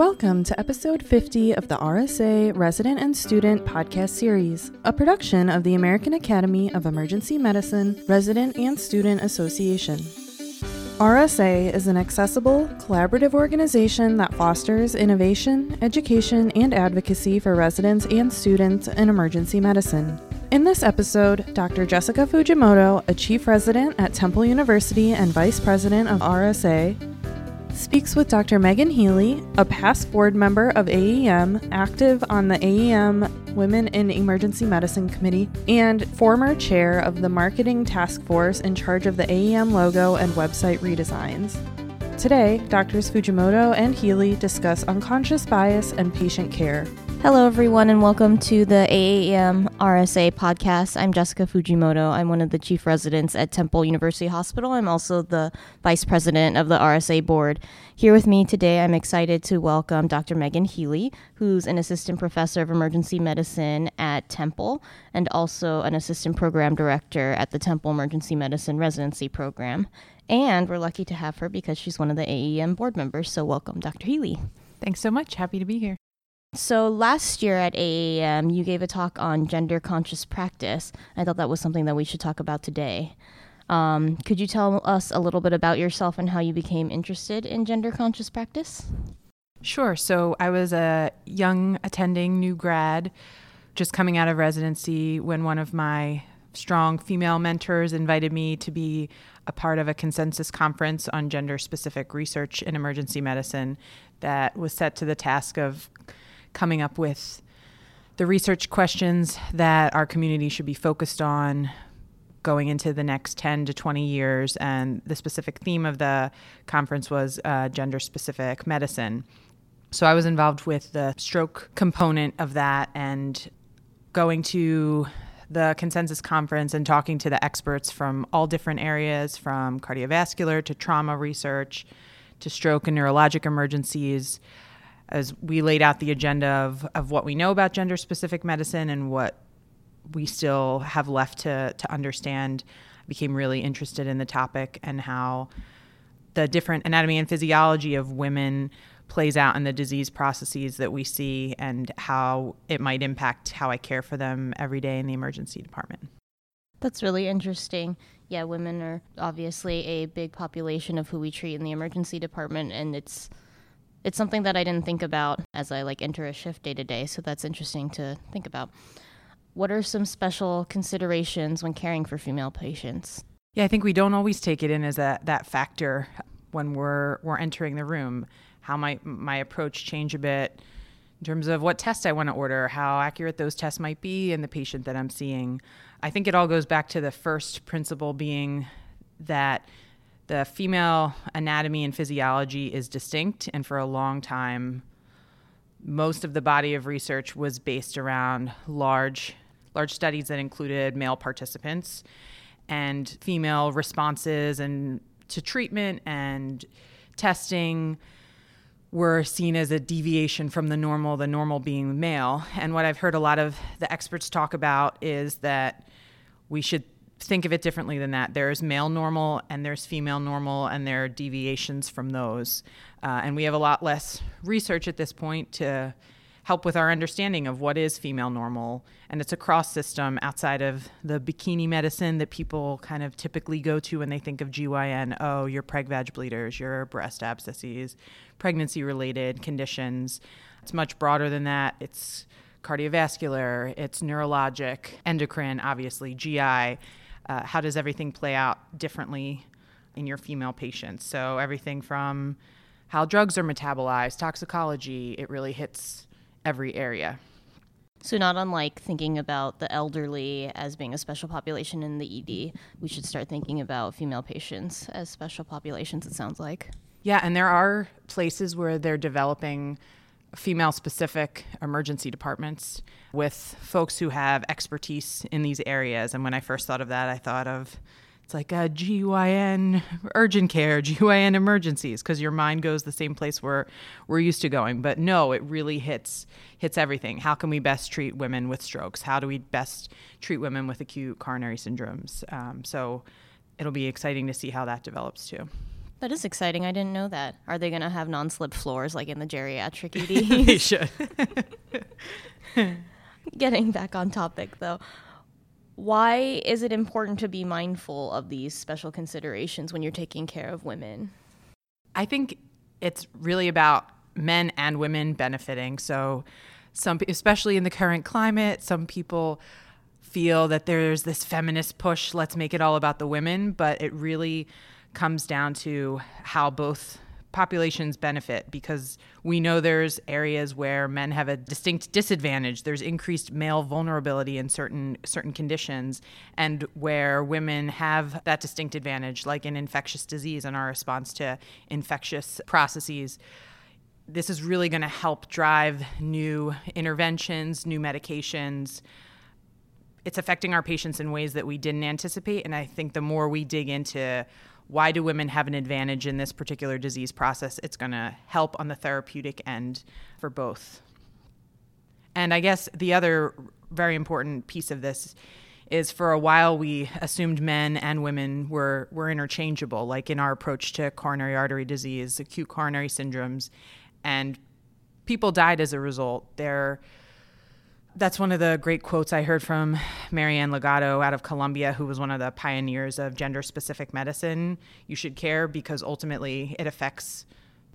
Welcome to episode 50 of the RSA Resident and Student Podcast Series, a production of the American Academy of Emergency Medicine Resident and Student Association. RSA is an accessible, collaborative organization that fosters innovation, education, and advocacy for residents and students in emergency medicine. In this episode, Dr. Jessica Fujimoto, a chief resident at Temple University and vice president of RSA, speaks with Dr. Megan Healy, a past board member of AAEM, active on the AAEM Women in Emergency Medicine Committee, and former chair of the marketing task force in charge of the AAEM logo and website redesigns. Today, Drs. Fujimoto and Healy discuss unconscious bias and patient care. Hello, everyone, and welcome to the AAEM RSA podcast. I'm Jessica Fujimoto. I'm one of the chief residents at Temple University Hospital. I'm also the vice president of the RSA board. Here with me today, I'm excited to welcome Dr. Megan Healy, who's an assistant professor of emergency medicine at Temple and also an assistant program director at the Temple Emergency Medicine Residency Program. And we're lucky to have her because she's one of the AAEM board members. So, welcome, Dr. Healy. Thanks so much. Happy to be here. So last year at AAEM, you gave a talk on gender conscious practice. I thought that was something that we should talk about today. Um, could you tell us a little bit about yourself and how you became interested in gender conscious practice? Sure. So I was a young attending new grad, just coming out of residency, when one of my strong female mentors invited me to be a part of a consensus conference on gender specific research in emergency medicine that was set to the task of coming up with the research questions that our community should be focused on going into the next 10 to 20 years. And the specific theme of the conference was uh, gender specific medicine. So I was involved with the stroke component of that and going to the consensus conference and talking to the experts from all different areas from cardiovascular to trauma research to stroke and neurologic emergencies as we laid out the agenda of, of what we know about gender specific medicine and what we still have left to, to understand, I became really interested in the topic and how the different anatomy and physiology of women plays out in the disease processes that we see and how it might impact how I care for them every day in the emergency department. That's really interesting. Yeah, women are obviously a big population of who we treat in the emergency department, and it's it's something that I didn't think about as I like enter a shift day to day. So that's interesting to think about. What are some special considerations when caring for female patients? Yeah, I think we don't always take it in as that that factor when we're we're entering the room. How might my approach change a bit in terms of what test I want to order, how accurate those tests might be, and the patient that I'm seeing. I think it all goes back to the first principle being that the female anatomy and physiology is distinct, and for a long time, most of the body of research was based around large, large studies that included male participants and female responses and to treatment and testing were seen as a deviation from the normal, the normal being male. And what I've heard a lot of the experts talk about is that we should think of it differently than that. There's male normal and there's female normal, and there are deviations from those. Uh, and we have a lot less research at this point to help with our understanding of what is female normal. And it's a cross system outside of the bikini medicine that people kind of typically go to when they think of GYN. Oh, your preg vag bleeders, your breast abscesses, pregnancy related conditions. It's much broader than that. It's cardiovascular, it's neurologic, endocrine, obviously, GI uh, how does everything play out differently in your female patients? So everything from how drugs are metabolized, toxicology, it really hits every area. So, not unlike thinking about the elderly as being a special population in the ED, we should start thinking about female patients as special populations, it sounds like. Yeah, and there are places where they're developing female specific emergency departments with folks who have expertise in these areas. And when I first thought of that, I thought of it's like a GYN urgent care, GYN emergencies, because your mind goes the same place where we're used to going. But no, it really hits hits everything. How can we best treat women with strokes? How do we best treat women with acute coronary syndromes? Um, so it'll be exciting to see how that develops too. That is exciting. I didn't know that. Are they going to have non slip floors like in the geriatric ED? they should. Getting back on topic though, why is it important to be mindful of these special considerations when you're taking care of women? I think it's really about men and women benefiting. So, some, especially in the current climate, some people feel that there's this feminist push, let's make it all about the women, but it really comes down to how both populations benefit because we know there's areas where men have a distinct disadvantage. There's increased male vulnerability in certain certain conditions and where women have that distinct advantage like in infectious disease and our response to infectious processes. This is really going to help drive new interventions new medications. It's affecting our patients in ways that we didn't anticipate and i think the more we dig into why do women have an advantage in this particular disease process? It's going to help on the therapeutic end for both. And I guess the other very important piece of this is for a while we assumed men and women were, were interchangeable, like in our approach to coronary artery disease, acute coronary syndromes, and people died as a result. They're that's one of the great quotes I heard from Marianne Legato out of Columbia, who was one of the pioneers of gender specific medicine. You should care because ultimately it affects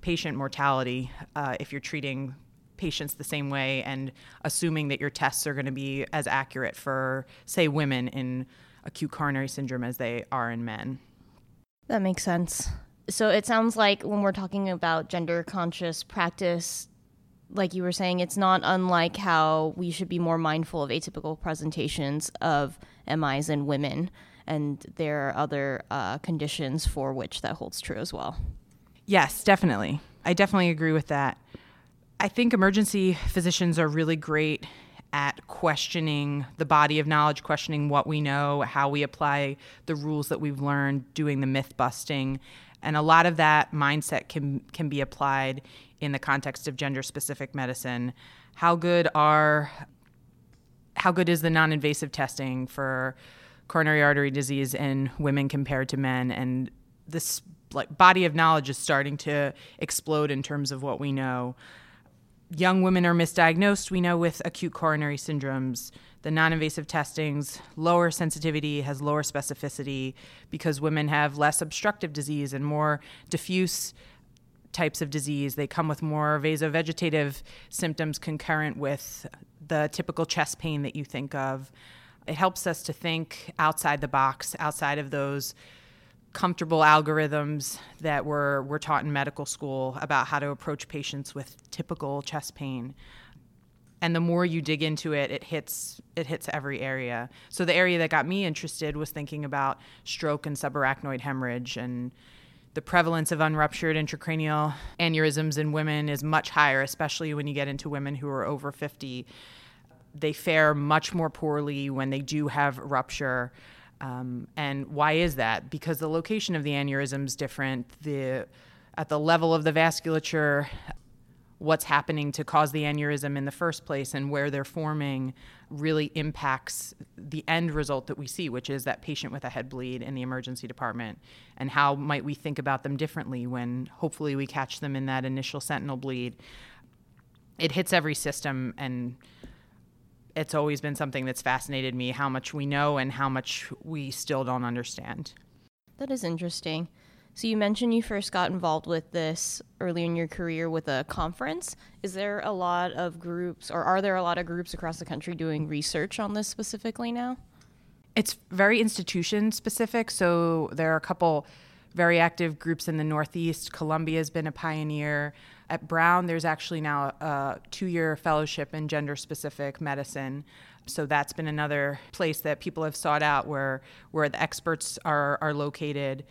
patient mortality uh, if you're treating patients the same way and assuming that your tests are going to be as accurate for, say, women in acute coronary syndrome as they are in men. That makes sense. So it sounds like when we're talking about gender conscious practice, like you were saying, it's not unlike how we should be more mindful of atypical presentations of MIs in women, and there are other uh, conditions for which that holds true as well. Yes, definitely. I definitely agree with that. I think emergency physicians are really great at questioning the body of knowledge, questioning what we know, how we apply the rules that we've learned, doing the myth busting. And a lot of that mindset can can be applied in the context of gender specific medicine. How good are how good is the non-invasive testing for coronary artery disease in women compared to men and this like body of knowledge is starting to explode in terms of what we know young women are misdiagnosed we know with acute coronary syndromes the non-invasive testings lower sensitivity has lower specificity because women have less obstructive disease and more diffuse types of disease. They come with more vasovegetative symptoms concurrent with the typical chest pain that you think of. It helps us to think outside the box, outside of those comfortable algorithms that were, were taught in medical school about how to approach patients with typical chest pain. And the more you dig into it, it hits it hits every area. So the area that got me interested was thinking about stroke and subarachnoid hemorrhage and the prevalence of unruptured intracranial aneurysms in women is much higher, especially when you get into women who are over 50. They fare much more poorly when they do have rupture. Um, and why is that? Because the location of the aneurysm is different. The at the level of the vasculature, what's happening to cause the aneurysm in the first place and where they're forming really impacts the end result that we see, which is that patient with a head bleed in the emergency department. And how might we think about them differently when hopefully we catch them in that initial sentinel bleed? It hits every system, and it's always been something that's fascinated me how much we know and how much we still don't understand. That is interesting. So you mentioned you first got involved with this early in your career with a conference. Is there a lot of groups, or are there a lot of groups across the country doing research on this specifically now? It's very institution specific. So there are a couple very active groups in the Northeast. Columbia has been a pioneer. At Brown, there's actually now a two year fellowship in gender specific medicine. So that's been another place that people have sought out where, where the experts are, are located.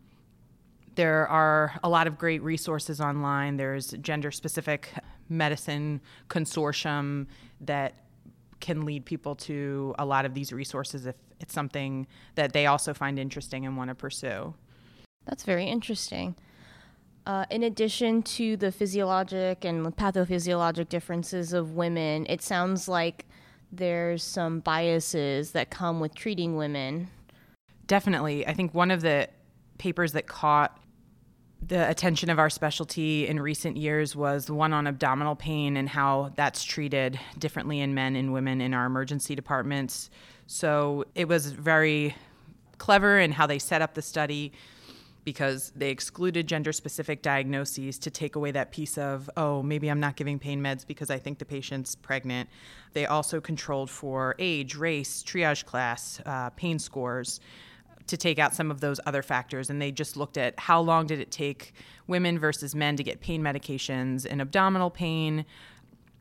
There are a lot of great resources online. There's gender specific medicine consortium that can lead people to a lot of these resources if it's something that they also find interesting and want to pursue. That's very interesting. Uh, in addition to the physiologic and pathophysiologic differences of women, it sounds like there's some biases that come with treating women. Definitely. I think one of the papers that caught the attention of our specialty in recent years was one on abdominal pain and how that's treated differently in men and women in our emergency departments. So it was very clever in how they set up the study because they excluded gender specific diagnoses to take away that piece of, oh, maybe I'm not giving pain meds because I think the patient's pregnant. They also controlled for age, race, triage class, uh, pain scores to take out some of those other factors. And they just looked at how long did it take women versus men to get pain medications and abdominal pain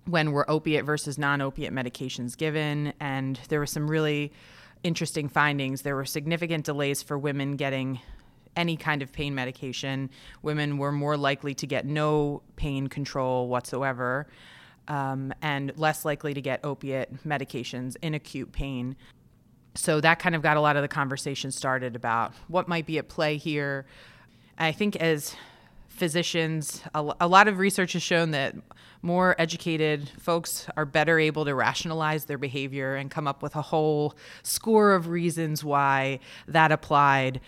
when were opiate versus non opiate medications given. And there were some really interesting findings. There were significant delays for women getting any kind of pain medication. Women were more likely to get no pain control whatsoever. Um, and less likely to get opiate medications in acute pain so that kind of got a lot of the conversation started about what might be at play here. I think as physicians, a, lot of research has shown that more educated folks are better able to rationalize their behavior and come up with a whole score of reasons why that applied.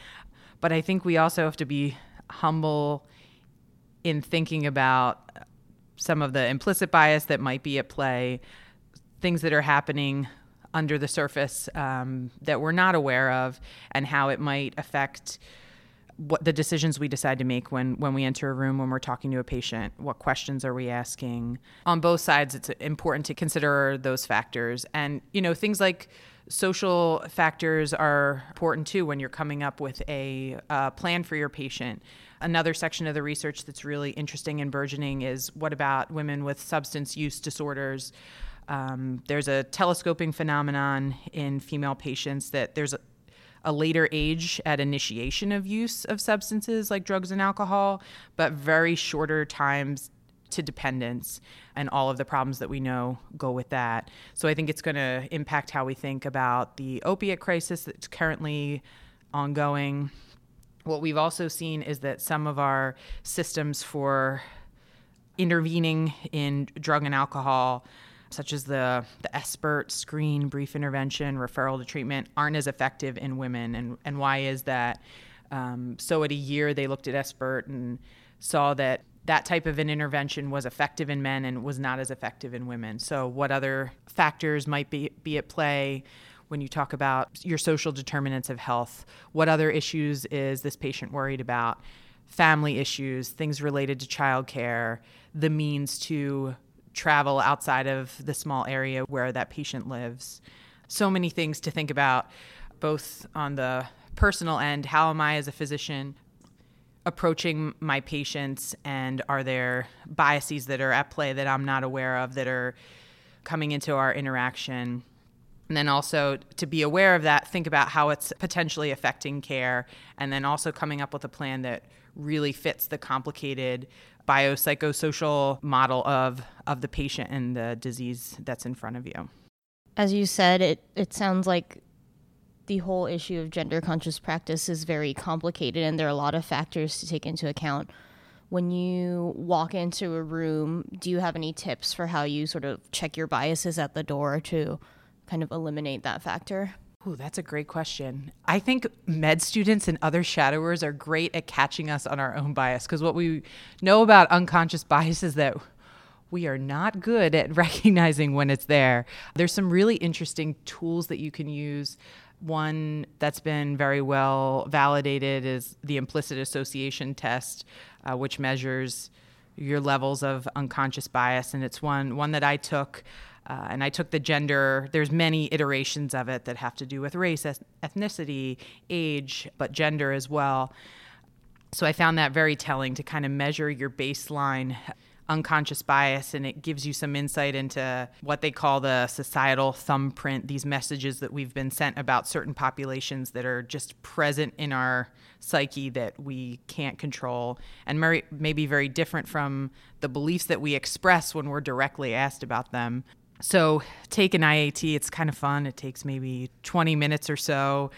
But I think we also have to be humble in thinking about some of the implicit bias that might be at play, things that are happening under the surface um, that we're not aware of and how it might affect what the decisions we decide to make when when we enter a room when we're talking to a patient what questions are we asking. On both sides it's important to consider those factors. And you know things like social factors are important too when you're coming up with a uh, plan for your patient. Another section of the research that's really interesting and burgeoning is what about women with substance use disorders um, there's a telescoping phenomenon in female patients that there's a, a later age at initiation of use of substances like drugs and alcohol, but very shorter times to dependence and all of the problems that we know go with that. So I think it's going to impact how we think about the opiate crisis that's currently ongoing. What we've also seen is that some of our systems for intervening in drug and alcohol such as the, the SBIRT screen, brief intervention, referral to treatment, aren't as effective in women. And, and why is that? Um, so at a year, they looked at SBIRT and saw that that type of an intervention was effective in men and was not as effective in women. So, what other factors might be, be at play when you talk about your social determinants of health? What other issues is this patient worried about? Family issues, things related to childcare, the means to travel outside of the small area where that patient lives. So many things to think about, both on the personal end how am I as a physician approaching my patients, and are there biases that are at play that I'm not aware of that are coming into our interaction? And then also to be aware of that, think about how it's potentially affecting care, and then also coming up with a plan that really fits the complicated biopsychosocial model of of the patient and the disease that's in front of you. As you said, it it sounds like the whole issue of gender conscious practice is very complicated and there are a lot of factors to take into account. When you walk into a room, do you have any tips for how you sort of check your biases at the door to kind of eliminate that factor? Ooh, that's a great question. I think med students and other shadowers are great at catching us on our own bias because what we know about unconscious bias is that we are not good at recognizing when it's there. There's some really interesting tools that you can use. One that's been very well validated is the implicit association test, uh, which measures your levels of unconscious bias, and it's one one that I took uh, and I took the gender, there's many iterations of it that have to do with race, ethnicity, age, but gender as well. So I found that very telling to kind of measure your baseline unconscious bias and it gives you some insight into what they call the societal thumbprint these messages that we've been sent about certain populations that are just present in our psyche that we can't control and may, be very different from the beliefs that we express when we're directly asked about them so take an IAT. It's kind of fun. It takes maybe 20 minutes or so,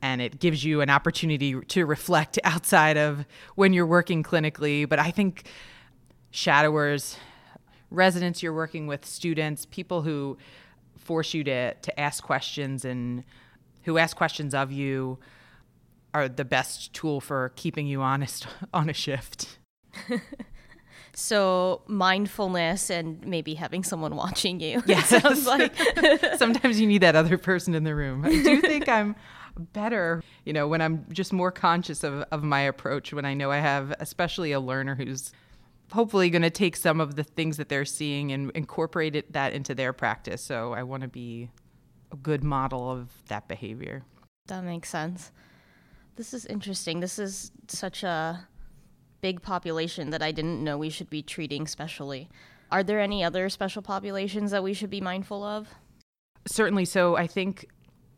and it gives you an opportunity to reflect outside of when you're working clinically. But I think shadowers, residents you're working with, students, people who force you to, to ask questions and who ask questions of you are the best tool for keeping you honest on a shift. So mindfulness and maybe having someone watching you. Yes. sounds like Sometimes you need that other person in the room. I do think I'm better, you know, when I'm just more conscious of, of my approach, when I know I have especially a learner who's hopefully going to take some of the things that they're seeing and incorporate it, that into their practice. So I want to be a good model of that behavior. that makes sense. This is interesting. This is such a big population that I didn't know we should be treating specially. Are there any other special populations that we should be mindful of? Certainly. So I think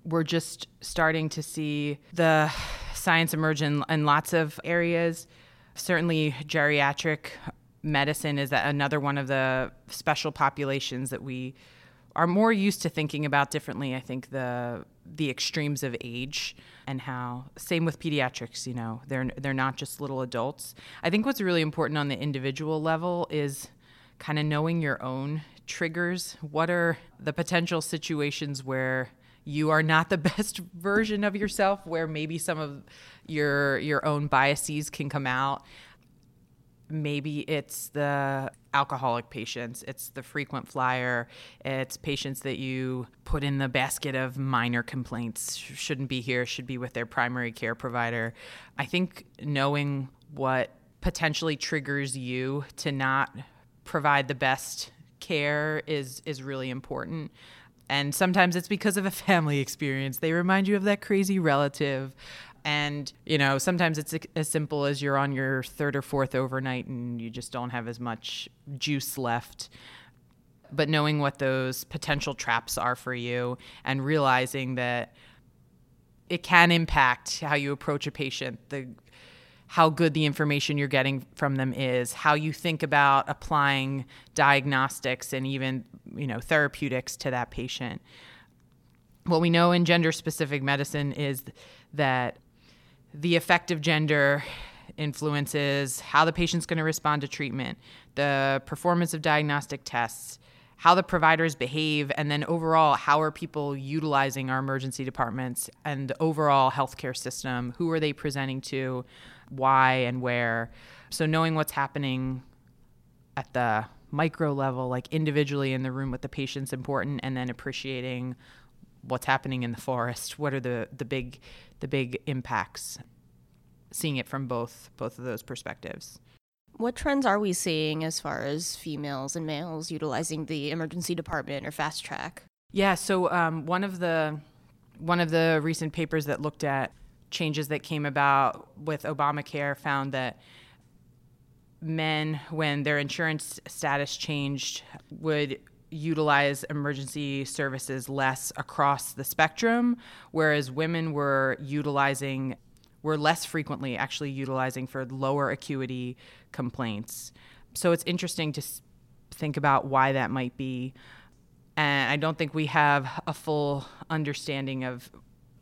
we're just starting to see the science emerge in, in lots of areas. Certainly, geriatric medicine is another one of the special populations that we are more used to thinking about differently. I think the the extremes of age and how same with pediatrics. You know, they're they're not just little adults. I think what's really important on the individual level is kind of knowing your own triggers. What are the potential situations where you are not the best version of yourself where maybe some of your your own biases can come out maybe it's the alcoholic patients it's the frequent flyer it's patients that you put in the basket of minor complaints shouldn't be here should be with their primary care provider i think knowing what potentially triggers you to not provide the best care is is really important and sometimes it's because of a family experience. They remind you of that crazy relative. And, you know, sometimes it's as simple as you're on your third or fourth overnight and you just don't have as much juice left. But knowing what those potential traps are for you and realizing that it can impact how you approach a patient, the how good the information you're getting from them is, how you think about applying diagnostics and even, you know, therapeutics to that patient. What we know in gender specific medicine is that the effect of gender influences how the patient's going to respond to treatment, the performance of diagnostic tests, how the providers behave, and then overall, how are people utilizing our emergency departments and the overall healthcare system? Who are they presenting to? why and where. So knowing what's happening at the micro level, like individually in the room with the patient's important, and then appreciating what's happening in the forest. What are the the big the big impacts? Seeing it from both both of those perspectives. What trends are we seeing as far as females and males utilizing the emergency department or fast track? Yeah, so um, one of the one of the recent papers that looked at changes that came about with Obamacare found that men, when their insurance status changed, would utilize emergency services less across the spectrum, whereas women were utilizing were less frequently actually utilizing for lower acuity complaints. So it's interesting to think about why that might be. And I don't think we have a full understanding of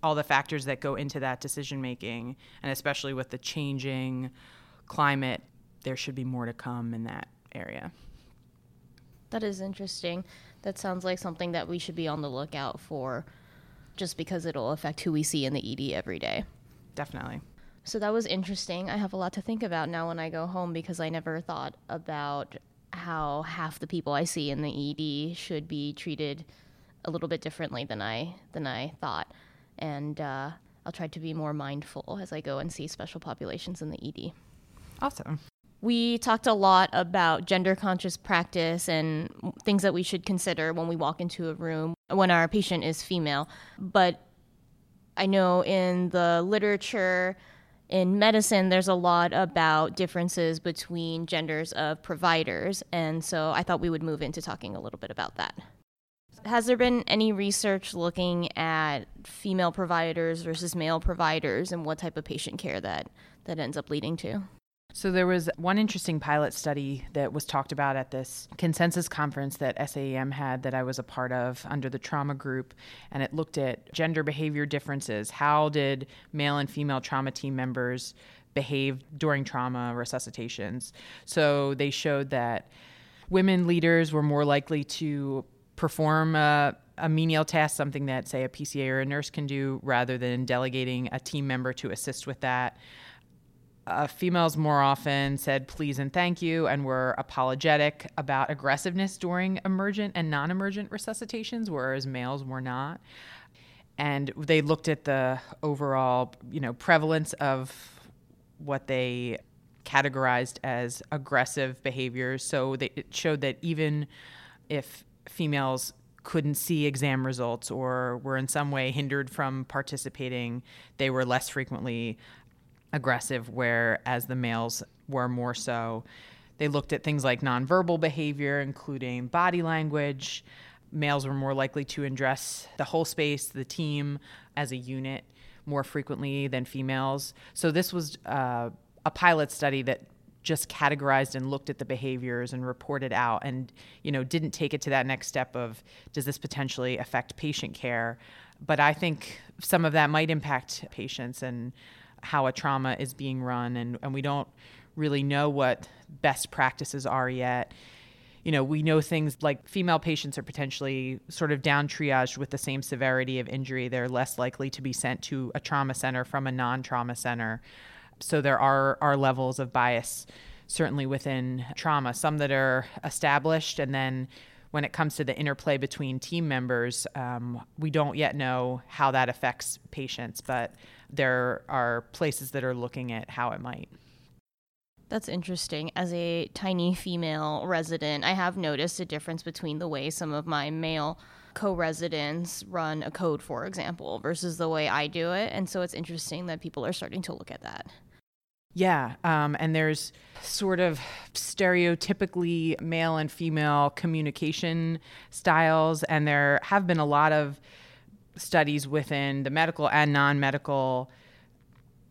all the factors that go into that decision making, and especially with the changing climate, there should be more to come in that area. That is interesting. That sounds like something that we should be on the lookout for just because it'll affect who we see in the ED every day. Definitely. So that was interesting. I have a lot to think about now when I go home because I never thought about how half the people I see in the ED should be treated a little bit differently than I than I thought and uh, I'll try to be more mindful as I go and see special populations in the ED. Awesome. We talked a lot about gender conscious practice and things that we should consider when we walk into a room when our patient is female. But I know in the literature, in medicine, there's a lot about differences between genders of providers. And so I thought we would move into talking a little bit about that. Has there been any research looking at female providers versus male providers and what type of patient care that that ends up leading to? So there was one interesting pilot study that was talked about at this consensus conference that SAEM had that I was a part of under the trauma group and it looked at gender behavior differences. How did male and female trauma team members behave during trauma resuscitations? So they showed that women leaders were more likely to perform a, a menial task, something that, say, a PCA or a nurse can do, rather than delegating a team member to assist with that. Uh, females more often said please and thank you and were apologetic about aggressiveness during emergent and non emergent resuscitations, whereas males were not. And they looked at the overall, you know, prevalence of what they categorized as aggressive behaviors. So they, it showed that even if females couldn't see exam results or were in some way hindered from participating, they were less frequently aggressive, whereas the males were more so. They looked at things like nonverbal behavior, including body language. Males were more likely to address the whole space, the team as a unit more frequently than females. So this was uh, a pilot study that just categorized and looked at the behaviors and reported out and you know didn't take it to that next step of does this potentially affect patient care but i think some of that might impact patients and how a trauma is being run and, and we don't really know what best practices are yet you know, we know things like female patients are potentially sort of down triaged with the same severity of injury. They're less likely to be sent to a trauma center from a non trauma center so there are are levels of bias certainly within trauma some that are established and then when it comes to the interplay between team members um, we don't yet know how that affects patients but there are places that are looking at how it might that's interesting. As a tiny female resident, I have noticed a difference between the way some of my male co residents run a code, for example, versus the way I do it. And so it's interesting that people are starting to look at that. Yeah, um, and there's sort of stereotypically male and female communication styles, and there have been a lot of studies within the medical and non medical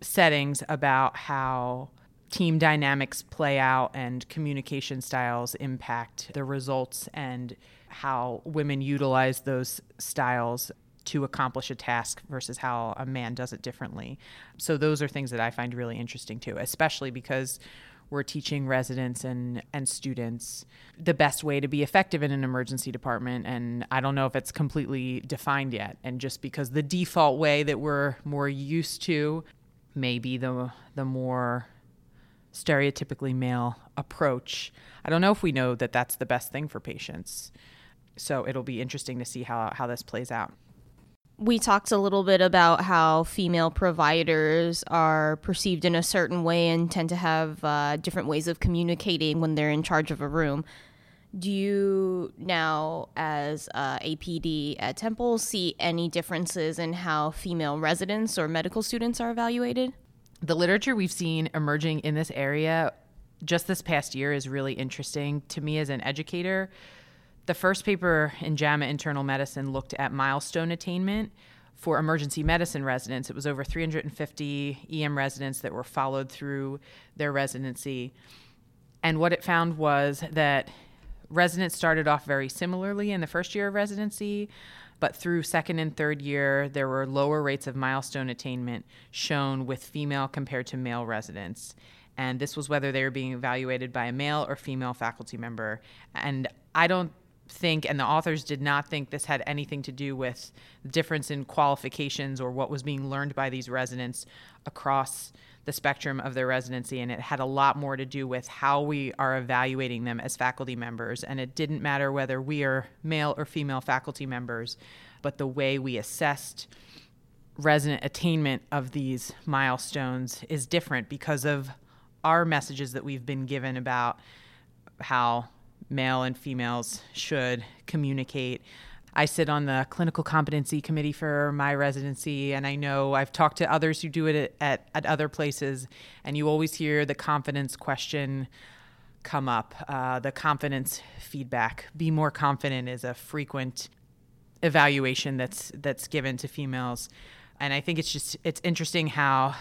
settings about how team dynamics play out and communication styles impact the results and how women utilize those styles to accomplish a task versus how a man does it differently. So those are things that I find really interesting too, especially because we're teaching residents and, and students the best way to be effective in an emergency department. And I don't know if it's completely defined yet. And just because the default way that we're more used to may be the, the more stereotypically male approach, I don't know if we know that that's the best thing for patients. So it'll be interesting to see how, how this plays out we talked a little bit about how female providers are perceived in a certain way and tend to have uh, different ways of communicating when they're in charge of a room. Do you now, as uh, APD at Temple, see any differences in how female residents or medical students are evaluated? The literature we've seen emerging in this area just this past year is really interesting to me as an educator the first paper in JAMA Internal Medicine looked at milestone attainment for emergency medicine residents. It was over 350 EM residents that were followed through their residency. And what it found was that residents started off very similarly in the first year of residency, but through second and third year, there were lower rates of milestone attainment shown with female compared to male residents. And this was whether they were being evaluated by a male or female faculty member. And I don't think, and the authors did not think this had anything to do with the difference in qualifications or what was being learned by these residents across the spectrum of their residency. And it had a lot more to do with how we are evaluating them as faculty members. And it didn't matter whether we are male or female faculty members, but the way we assessed resident attainment of these milestones is different because of our messages that we've been given about how male and females should communicate. I sit on the clinical competency committee for my residency, and I know I've talked to others who do it at, at, other places, and you always hear the confidence question come up, uh, the confidence feedback. Be more confident is a frequent evaluation that's that's given to females, and I think it's just it's interesting how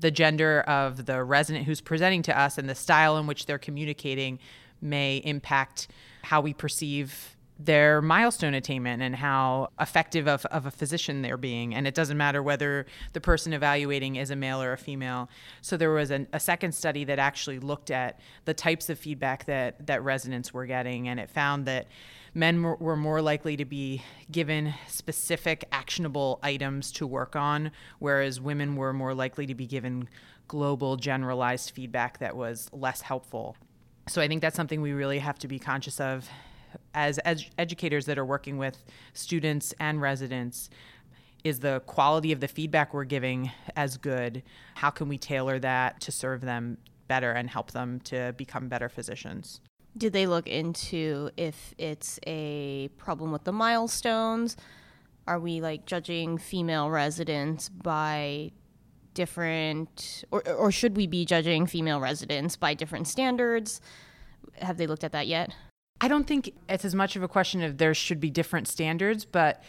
the gender of the resident who's presenting to us and the style in which they're communicating may impact how we perceive their milestone attainment and how effective of, of a physician they're being. And it doesn't matter whether the person evaluating is a male or a female. So there was an, a second study that actually looked at the types of feedback that, that residents were getting, and it found that men were more likely to be given specific actionable items to work on, whereas women were more likely to be given global generalized feedback that was less helpful. So I think that's something we really have to be conscious of as ed- educators that are working with students and residents. Is the quality of the feedback we're giving as good? How can we tailor that to serve them better and help them to become better physicians? Did they look into if it's a problem with the milestones? Are we like judging female residents by different or, or should we be judging female residents by different standards have they looked at that yet I don't think it's as much of a question of there should be different standards, but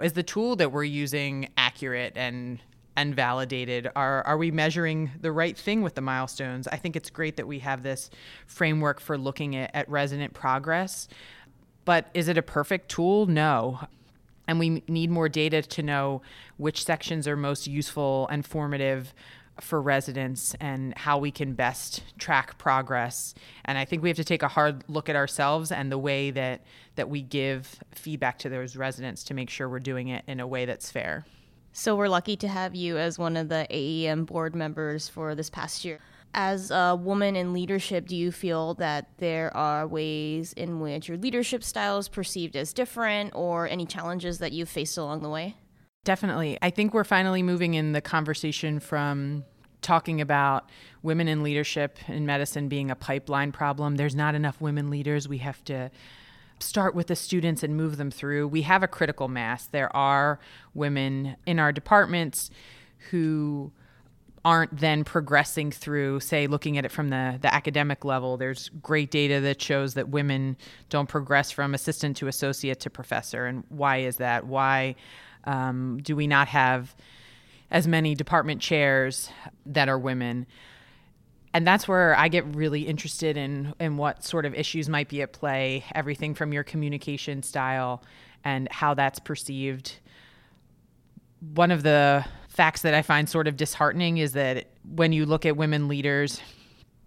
is the tool that we're using accurate and and validated? Are are we measuring the right thing with the milestones? I think it's great that we have this framework for looking at, at resident progress. But is it a perfect tool? No. And we need more data to know which sections are most useful and formative for residents and how we can best track progress. And I think we have to take a hard look at ourselves and the way that that we give feedback to those residents to make sure we're doing it in a way that's fair. So we're lucky to have you as one of the AAEM board members for this past year. As a woman in leadership, do you feel that there are ways in which your leadership style is perceived as different or any challenges that you've faced along the way? Definitely. I think we're finally moving in the conversation from talking about women in leadership in medicine being a pipeline problem. There's not enough women leaders. We have to start with the students and move them through. We have a critical mass. There are women in our departments who aren't then progressing through, say, looking at it from the, the academic level. There's great data that shows that women don't progress from assistant to associate to professor. And why is that? Why um, do we not have as many department chairs that are women? And that's where I get really interested in in what sort of issues might be at play. Everything from your communication style and how that's perceived. One of the facts that I find sort of disheartening is that when you look at women leaders,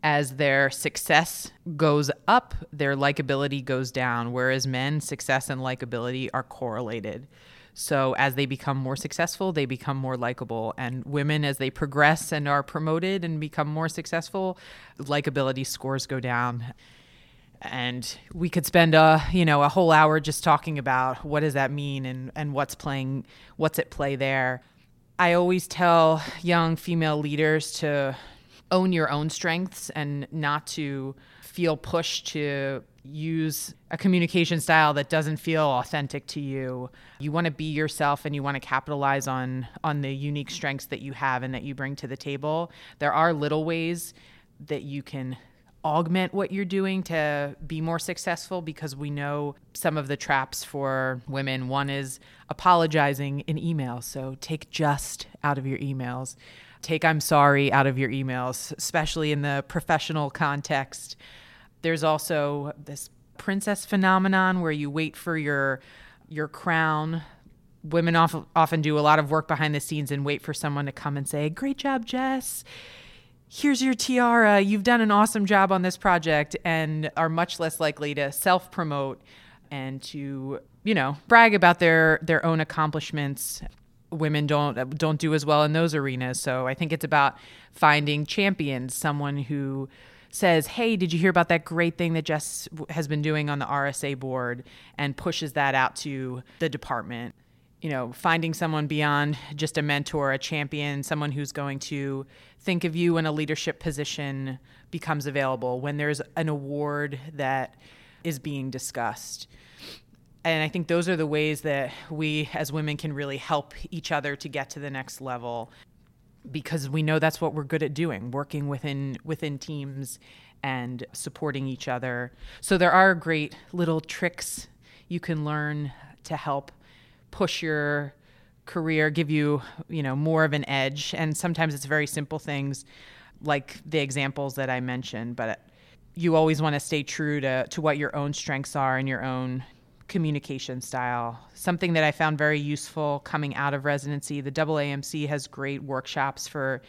as their success goes up, their likability goes down, whereas men, success and likability are correlated. So as they become more successful, they become more likable. And women, as they progress and are promoted and become more successful, likability scores go down. And we could spend a you know a whole hour just talking about what does that mean and, and what's playing what's at play there. I always tell young female leaders to own your own strengths and not to feel pushed to use a communication style that doesn't feel authentic to you. You want to be yourself and you want to capitalize on on the unique strengths that you have and that you bring to the table. There are little ways that you can augment what you're doing to be more successful because we know some of the traps for women. One is apologizing in emails. So take just out of your emails. Take I'm sorry out of your emails, especially in the professional context. There's also this princess phenomenon where you wait for your your crown. Women often often do a lot of work behind the scenes and wait for someone to come and say, "Great job, Jess." Here's your tiara. You've done an awesome job on this project and are much less likely to self-promote and to, you know, brag about their their own accomplishments women don't don't do as well in those arenas. So I think it's about finding champions, someone who says, "Hey, did you hear about that great thing that Jess has been doing on the RSA board?" and pushes that out to the department. You know, finding someone beyond just a mentor, a champion, someone who's going to think of you in a leadership position becomes available when there's an award that is being discussed. And I think those are the ways that we as women can really help each other to get to the next level because we know that's what we're good at doing, working within within teams and supporting each other. So there are great little tricks you can learn to help push your career, give you, you know, more of an edge. And sometimes it's very simple things like the examples that I mentioned, but you always want to stay true to, to what your own strengths are and your own communication style. Something that I found very useful coming out of residency. The AAMC has great workshops for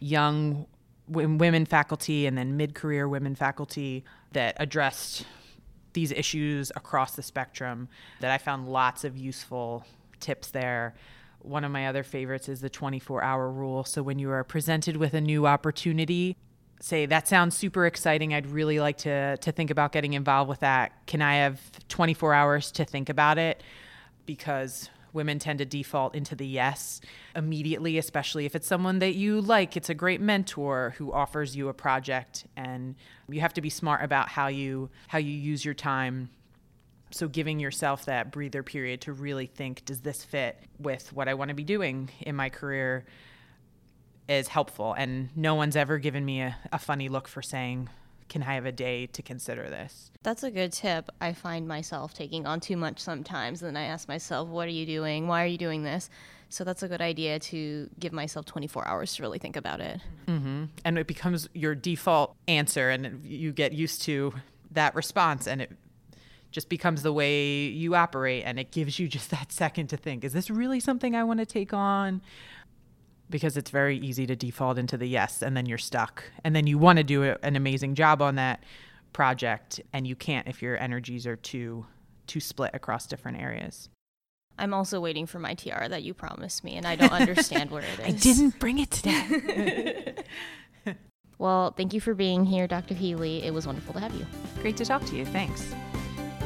young women faculty and then mid career women faculty that addressed these issues across the spectrum that I found lots of useful tips there. One of my other favorites is the 24 hour rule. So when you are presented with a new opportunity, say that sounds super exciting i'd really like to to think about getting involved with that can i have 24 hours to think about it because women tend to default into the yes immediately especially if it's someone that you like it's a great mentor who offers you a project and you have to be smart about how you how you use your time so giving yourself that breather period to really think does this fit with what i want to be doing in my career is helpful. And no one's ever given me a, a funny look for saying, can I have a day to consider this? That's a good tip. I find myself taking on too much sometimes. And then I ask myself, what are you doing? Why are you doing this? So that's a good idea to give myself 24 hours to really think about it. Mm-hmm. And it becomes your default answer, and you get used to that response, and it just becomes the way you operate. And it gives you just that second to think, is this really something I want to take on? Because it's very easy to default into the yes and then you're stuck. And then you want to do an amazing job on that project and you can't if your energies are too too split across different areas. I'm also waiting for my tiara that you promised me and i don't understand where it is. i didn't bring it today. Well thank you for being here dr healy. It was wonderful to have you. Great to talk to you. Thanks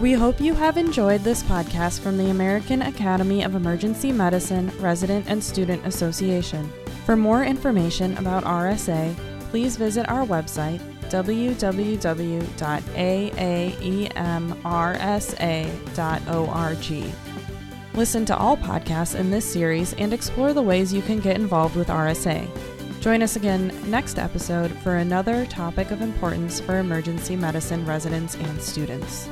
we hope you have enjoyed this podcast from the American Academy of Emergency Medicine Resident and Student Association. For more information about RSA, please visit our website www.aaemrsa.org. Listen to all podcasts in this series and explore the ways you can get involved with RSA. Join us again next episode for another topic of importance for emergency medicine residents and students.